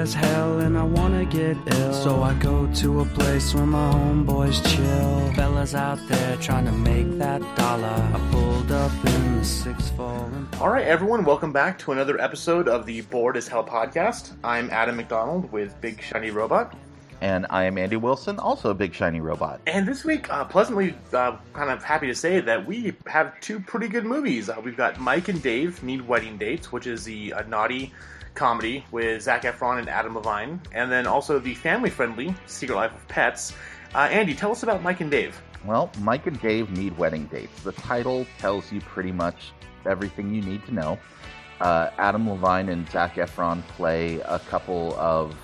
as hell and I wanna get ill. So I go to a place where my homeboys chill. Fellas out there trying to make that dollar. I pulled up in the six falling. All right, everyone, welcome back to another episode of the Bored as Hell podcast. I'm Adam McDonald with Big Shiny Robot. And I am Andy Wilson, also a big shiny robot. And this week, uh, pleasantly uh, kind of happy to say that we have two pretty good movies. Uh, we've got Mike and Dave Need Wedding Dates, which is the uh, naughty comedy with Zach Efron and Adam Levine, and then also the family friendly Secret Life of Pets. Uh, Andy, tell us about Mike and Dave. Well, Mike and Dave need wedding dates. The title tells you pretty much everything you need to know. Uh, Adam Levine and Zach Efron play a couple of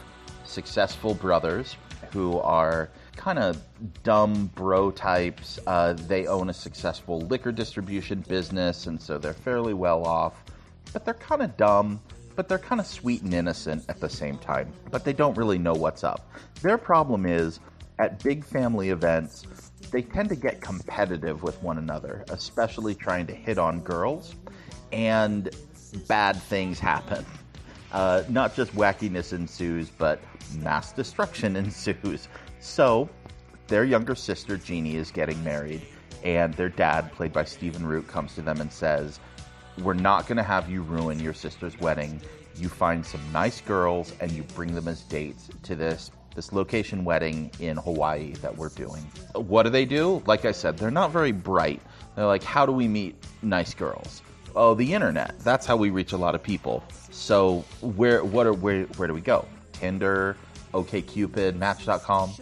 successful brothers who are kind of dumb bro types. Uh, they own a successful liquor distribution business, and so they're fairly well off. But they're kind of dumb, but they're kind of sweet and innocent at the same time. But they don't really know what's up. Their problem is at big family events, they tend to get competitive with one another, especially trying to hit on girls, and bad things happen. Uh, not just wackiness ensues, but mass destruction ensues. So, their younger sister, Jeannie, is getting married, and their dad, played by Stephen Root, comes to them and says, We're not going to have you ruin your sister's wedding. You find some nice girls and you bring them as dates to this this location wedding in Hawaii that we're doing. What do they do? Like I said, they're not very bright. They're like, how do we meet nice girls? Oh, the internet. That's how we reach a lot of people. So where what are where where do we go? Tinder, OkCupid, Match.com,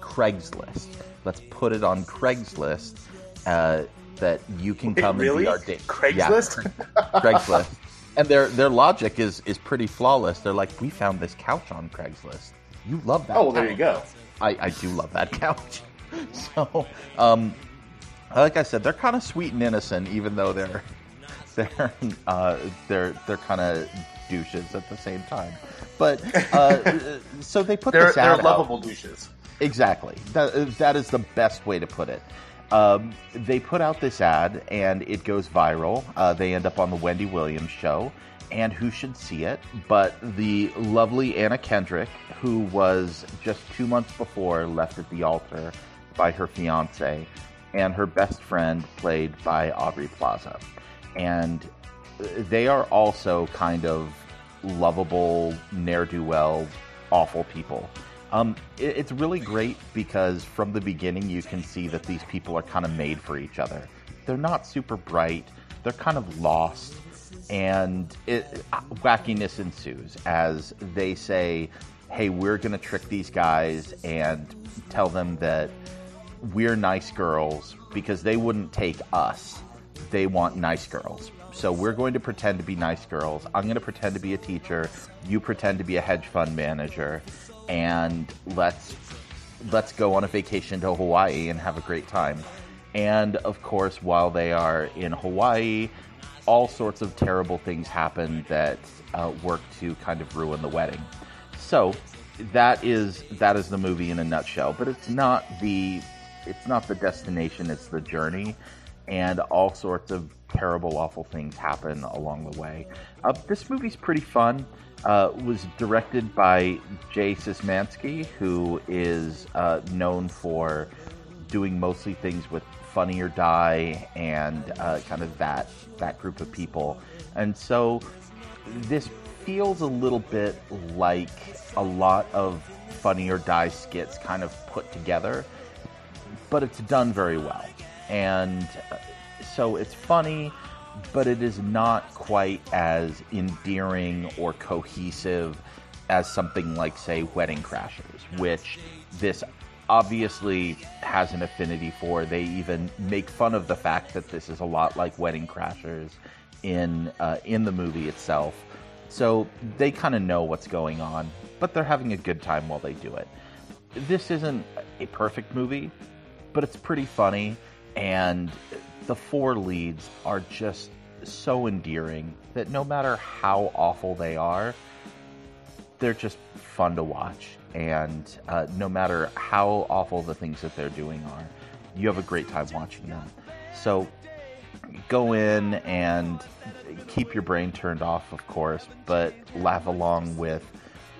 Craigslist. Let's put it on Craigslist uh, that you can Wait, come really? and be our date. Craigslist? Yeah, Craigslist. And their their logic is is pretty flawless. They're like, we found this couch on Craigslist. You love that. Oh, well, there you go. I, I do love that couch. So, um, like I said, they're kind of sweet and innocent, even though they're they're uh, they're they're kind of douches at the same time. But uh, so they put They're, this they're ad out. lovable douches. Exactly. That, that is the best way to put it. Um, they put out this ad and it goes viral. Uh, they end up on the Wendy Williams show. And who should see it but the lovely Anna Kendrick, who was just two months before left at the altar by her fiance, and her best friend, played by Aubrey Plaza. And they are also kind of lovable, ne'er do well, awful people. Um, it, it's really great because from the beginning you can see that these people are kind of made for each other. They're not super bright, they're kind of lost, and it, wackiness ensues as they say, Hey, we're going to trick these guys and tell them that we're nice girls because they wouldn't take us. They want nice girls. So we're going to pretend to be nice girls. I'm going to pretend to be a teacher. You pretend to be a hedge fund manager, and let's let's go on a vacation to Hawaii and have a great time. And of course, while they are in Hawaii, all sorts of terrible things happen that uh, work to kind of ruin the wedding. So that is that is the movie in a nutshell. But it's not the it's not the destination; it's the journey, and all sorts of terrible, awful things happen along the way. Uh, this movie's pretty fun. Uh, was directed by Jay Sismansky, who is uh, known for doing mostly things with Funny or Die and uh, kind of that that group of people. And so this feels a little bit like a lot of Funny or Die skits kind of put together, but it's done very well. And uh, so it's funny, but it is not quite as endearing or cohesive as something like, say, Wedding Crashers, which this obviously has an affinity for. They even make fun of the fact that this is a lot like Wedding Crashers in uh, in the movie itself. So they kind of know what's going on, but they're having a good time while they do it. This isn't a perfect movie, but it's pretty funny, and the four leads are just so endearing that no matter how awful they are, they're just fun to watch. And uh, no matter how awful the things that they're doing are, you have a great time watching them. So go in and keep your brain turned off, of course, but laugh along with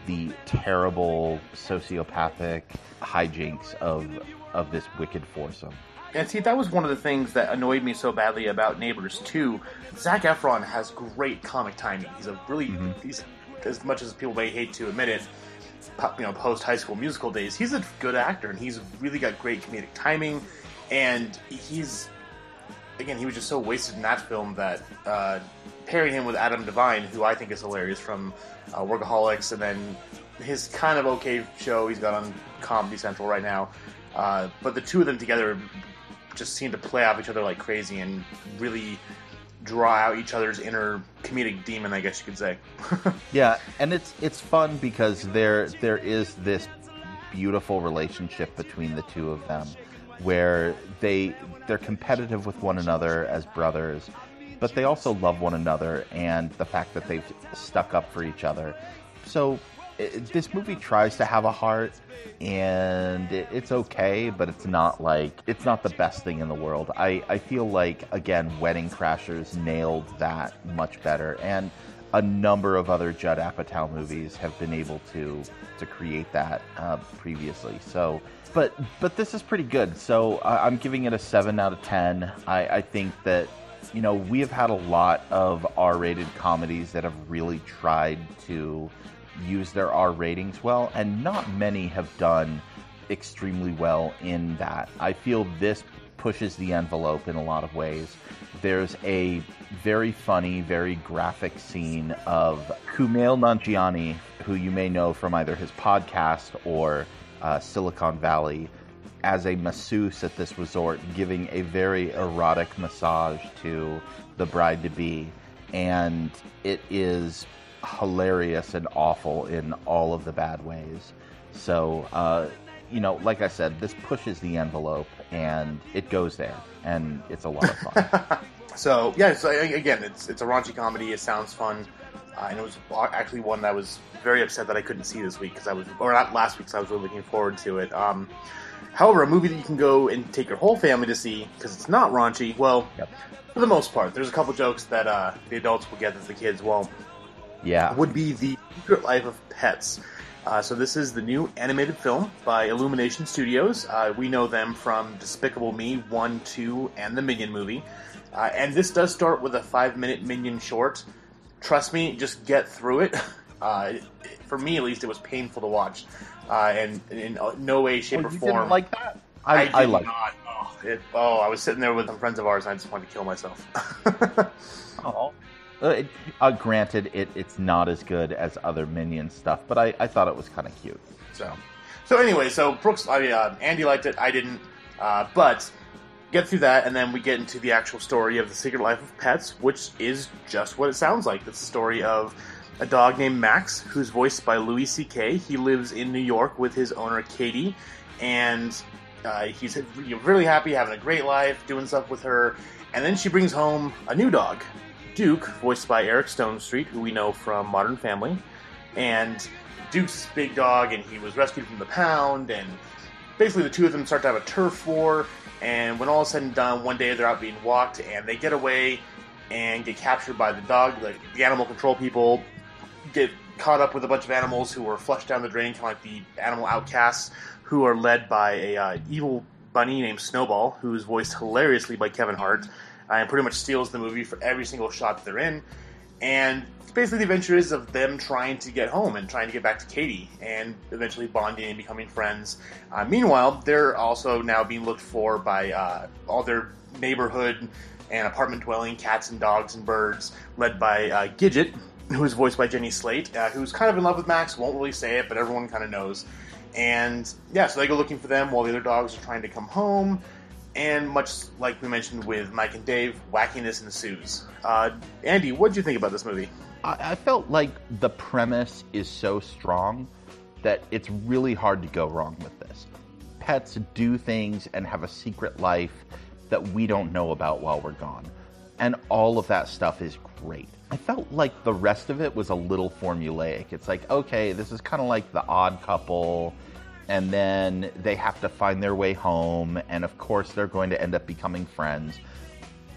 the terrible sociopathic hijinks of of this wicked foursome. And see, that was one of the things that annoyed me so badly about Neighbors 2. Zac Efron has great comic timing. He's a really, mm-hmm. he's as much as people may hate to admit it, you know, post High School Musical days, he's a good actor and he's really got great comedic timing. And he's, again, he was just so wasted in that film that uh, pairing him with Adam Devine, who I think is hilarious from uh, Workaholics, and then his kind of okay show he's got on Comedy Central right now. Uh, but the two of them together just seem to play off each other like crazy and really draw out each other's inner comedic demon, I guess you could say. yeah, and it's it's fun because there there is this beautiful relationship between the two of them where they they're competitive with one another as brothers, but they also love one another and the fact that they've stuck up for each other. So it, this movie tries to have a heart and it, it's okay but it's not like it's not the best thing in the world. I i feel like again wedding crashers nailed that much better and a number of other judd apatow movies have been able to to create that uh, previously. So but but this is pretty good. So i'm giving it a 7 out of 10 i i think that you know we have had a lot of r-rated comedies that have really tried to use their R ratings well, and not many have done extremely well in that. I feel this pushes the envelope in a lot of ways. There's a very funny, very graphic scene of Kumail Nanjiani, who you may know from either his podcast or uh, Silicon Valley, as a masseuse at this resort, giving a very erotic massage to the bride to be. And it is hilarious and awful in all of the bad ways. So, uh, you know, like I said, this pushes the envelope and it goes there, and it's a lot of fun. so, yeah, so again, it's it's a raunchy comedy. It sounds fun, uh, and it was actually one that I was very upset that I couldn't see this week because I was, or not last week, because I was really looking forward to it. Um, however, a movie that you can go and take your whole family to see because it's not raunchy. Well, yep. for the most part, there's a couple jokes that uh, the adults will get that the kids won't yeah, would be the Secret Life of Pets. Uh, so this is the new animated film by Illumination Studios. Uh, we know them from Despicable Me 1, 2, and the Minion movie. Uh, and this does start with a five-minute Minion short. Trust me, just get through it. Uh, for me, at least, it was painful to watch, uh, and in no way, shape, well, or form. like that? I, I, I like. Not. Oh, it, oh, I was sitting there with some friends of ours, and I just wanted to kill myself. oh. Uh, it, uh, granted, it, it's not as good as other Minion stuff, but I, I thought it was kind of cute. So, so anyway, so Brooks, I mean, uh, Andy liked it, I didn't, uh, but get through that, and then we get into the actual story of the Secret Life of Pets, which is just what it sounds like. It's the story of a dog named Max, who's voiced by Louis C.K. He lives in New York with his owner Katie, and uh, he's really happy, having a great life, doing stuff with her. And then she brings home a new dog Duke, voiced by Eric Stonestreet, who we know from Modern Family. And Duke's big dog, and he was rescued from the pound, and basically the two of them start to have a turf war. And when all is said and done, one day they're out being walked, and they get away and get captured by the dog. Like the animal control people get caught up with a bunch of animals who are flushed down the drain, kind of like the animal outcasts, who are led by a uh, evil bunny named Snowball, who is voiced hilariously by Kevin Hart and pretty much steals the movie for every single shot that they're in. And basically, the adventure is of them trying to get home and trying to get back to Katie, and eventually bonding and becoming friends. Uh, meanwhile, they're also now being looked for by uh, all their neighborhood and apartment dwelling cats and dogs and birds, led by uh, Gidget, who is voiced by Jenny Slate, uh, who's kind of in love with Max. Won't really say it, but everyone kind of knows. And yeah, so they go looking for them while the other dogs are trying to come home and much like we mentioned with Mike and Dave, wackiness ensues. Uh, Andy, what did you think about this movie? I, I felt like the premise is so strong that it's really hard to go wrong with this. Pets do things and have a secret life that we don't know about while we're gone. And all of that stuff is great. I felt like the rest of it was a little formulaic. It's like, okay, this is kind of like the odd couple and then they have to find their way home, and of course, they're going to end up becoming friends.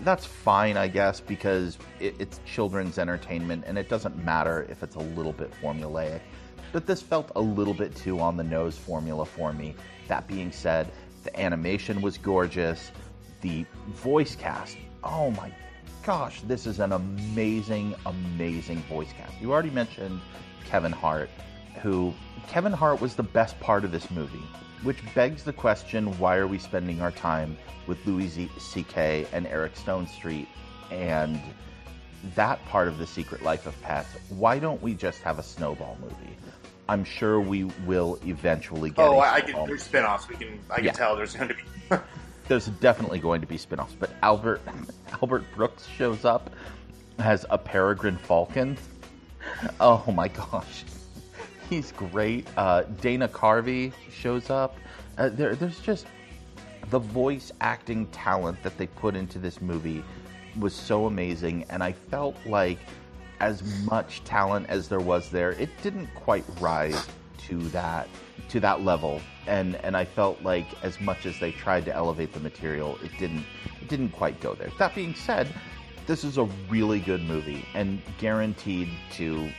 That's fine, I guess, because it, it's children's entertainment, and it doesn't matter if it's a little bit formulaic. but this felt a little bit too on the nose formula for me. That being said, the animation was gorgeous. The voice cast, oh my gosh, this is an amazing, amazing voice cast. You already mentioned Kevin Hart, who Kevin Hart was the best part of this movie, which begs the question why are we spending our time with Louis C.K. and Eric Stonestreet and that part of the secret life of pets? Why don't we just have a snowball movie? I'm sure we will eventually get. Oh, I can. There's spin-offs. We can. I can Yeah. tell there's going to be. there's definitely going to be spin-offs but albert albert brooks shows up as a peregrine falcon oh my gosh he's great. Uh, dana carvey shows up. Uh, there, there's just the voice acting talent that they put into this movie was so amazing and i felt like as much talent as there was there it didn't quite rise to that to that level. And and I felt like as much as they tried to elevate the material it didn't it didn't quite go there. That being said this is a really good movie and guaranteed to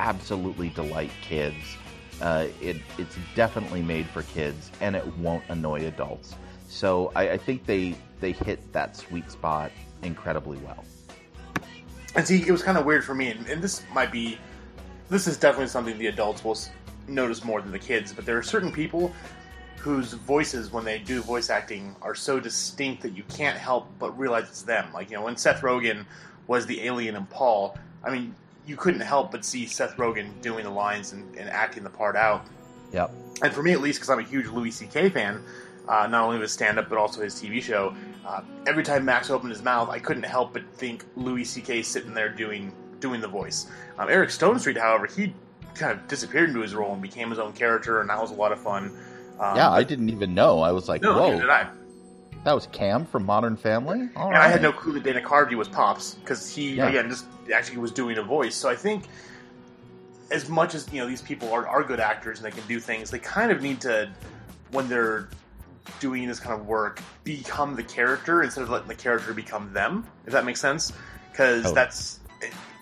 absolutely delight kids uh, it, it's definitely made for kids and it won't annoy adults so I, I think they they hit that sweet spot incredibly well And see, it was kind of weird for me, and, and this might be, this is definitely something the adults will notice more than the kids. But there are certain people whose voices, when they do voice acting, are so distinct that you can't help but realize it's them. Like you know, when Seth Rogen was the alien in Paul, I mean, you couldn't help but see Seth Rogen doing the lines and, and acting the part out. yep and for me at least, because I'm a huge Louis C.K. fan, uh, not only of his stand-up but also his TV show. Uh, every time Max opened his mouth, I couldn't help but think Louis C.K. sitting there doing doing the voice. Um, Eric Stonestreet, however, he kind of disappeared into his role and became his own character, and that was a lot of fun. Um, yeah I didn't even know I was like no, whoa neither did I. that was Cam from Modern Family All And I had no clue that Dana Carvey was Pops because he Yeah. again just actually was doing a voice. So I think as much as you know these people are, are good actors and they can do things, they kind of need to when they're doing this kind of work become the character instead of letting the character become them. If that makes sense, because Totally. that's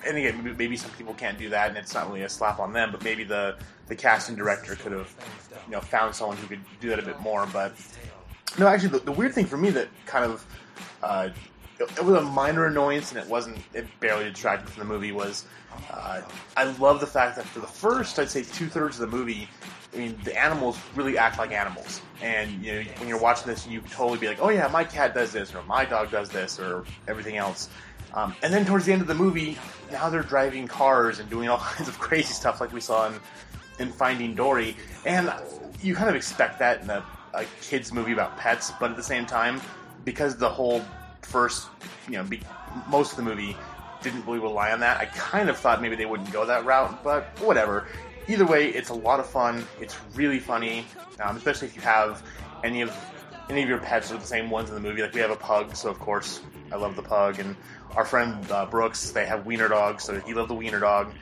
and again maybe, maybe some people can't do that and it's not really a slap on them, but maybe the the casting director could have you know found someone who could do that a bit more, but. No, actually, the, the weird thing for me that kind of uh, it, it was a minor annoyance, and it wasn't. It barely detracted from the movie. Was uh, I love the fact that for the first, I'd say two thirds of the movie, I mean, the animals really act like animals, and you know, when you're watching this, you totally be like, "Oh yeah, my cat does this, or my dog does this, or everything else." Um, and then towards the end of the movie, now they're driving cars and doing all kinds of crazy stuff, like we saw in in Finding Dory, and you kind of expect that in a, a kids movie about pets, but at the same time, because the whole first, you know, be, most of the movie didn't really rely on that, I kind of thought maybe they wouldn't go that route, but whatever. Either way, it's a lot of fun. It's really funny, um, especially if you have any of any of your pets are the same ones in the movie. Like we have a pug, so of course I love the pug, and our friend uh, Brooks, they have wiener dogs, so he loved the wiener dog.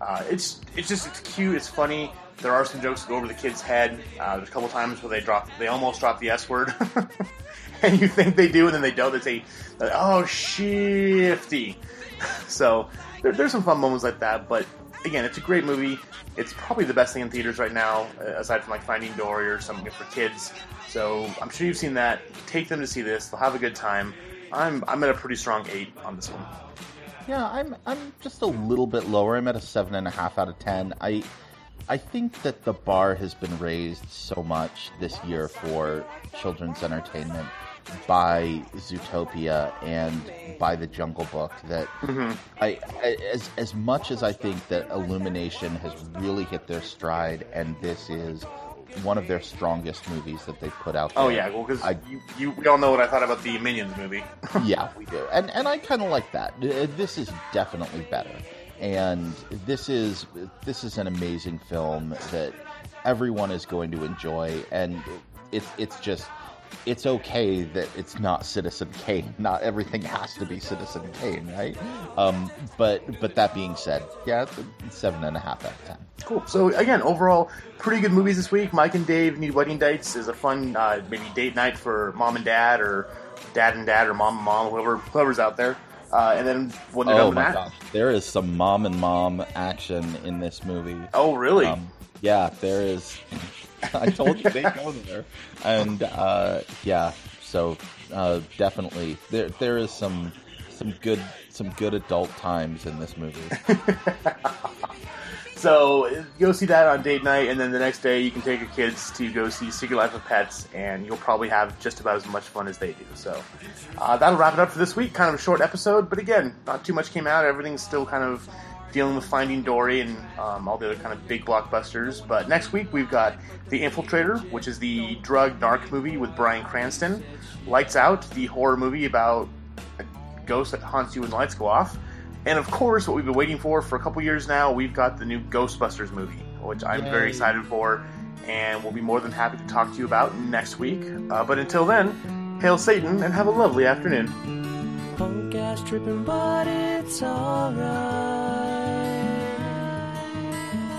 Uh, it's it's just it's cute, it's funny. There are some jokes that go over the kid's head. Uh, there's a couple times where they drop, they almost drop the S word, and you think they do, and then they don't. They say, "Oh, shifty." So there, there's some fun moments like that, but again, it's a great movie. It's probably the best thing in theaters right now, uh, aside from like Finding Dory or something for kids. So I'm sure you've seen that. Take them to see this; they'll have a good time. I'm I'm at a pretty strong eight on this one. Yeah, I'm I'm just a little bit lower. I'm at a seven and a half out of ten. I I think that the bar has been raised so much this year for children's entertainment by Zootopia and by the Jungle Book that mm-hmm. I, I as as much as I think that Illumination has really hit their stride and this is one of their strongest movies that they've put out oh, there. Oh yeah, well because you, you we all know what I thought about the Minions movie. yeah, we do, and and I kind of like that. This is definitely better, and this is this is an amazing film that everyone is going to enjoy, and it's it's just it's okay that it's not Citizen Kane. Not everything has to be Citizen Kane, right? Um, but but that being said, yeah, seven and a half out of ten. Cool. So again, overall, pretty good movies this week. Mike and Dave Need Wedding Dates is a fun uh, maybe date night for mom and dad, or dad and dad, or mom and mom, whoever whoever's out there. Uh, and then when they're Oh with my that, gosh, there is some mom and mom action in this movie. oh really? Um, yeah, there is. I told you they go there, and uh, yeah, so uh, definitely there there is some some good some good adult times in this movie. So go see that on date night, and then the next day you can take your kids to go see Secret Life of Pets, and you'll probably have just about as much fun as they do. So uh, that'll wrap it up for this week. Kind of a short episode, but again, not too much came out. Everything's still kind of dealing with Finding Dory and um, all the other kind of big blockbusters. But next week we've got The Infiltrator, which is the drug narc movie with Bryan Cranston. Lights Out, the horror movie about a ghost that haunts you when lights go off. And of course, what we've been waiting for for a couple years now, we've got the new Ghostbusters movie, which I'm Yay. very excited for, and we'll be more than happy to talk to you about next week. Uh, but until then, hail Satan and have a lovely afternoon. Punk ass tripping, but it's alright.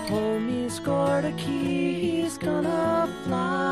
Homie scored a key, he's gonna fly.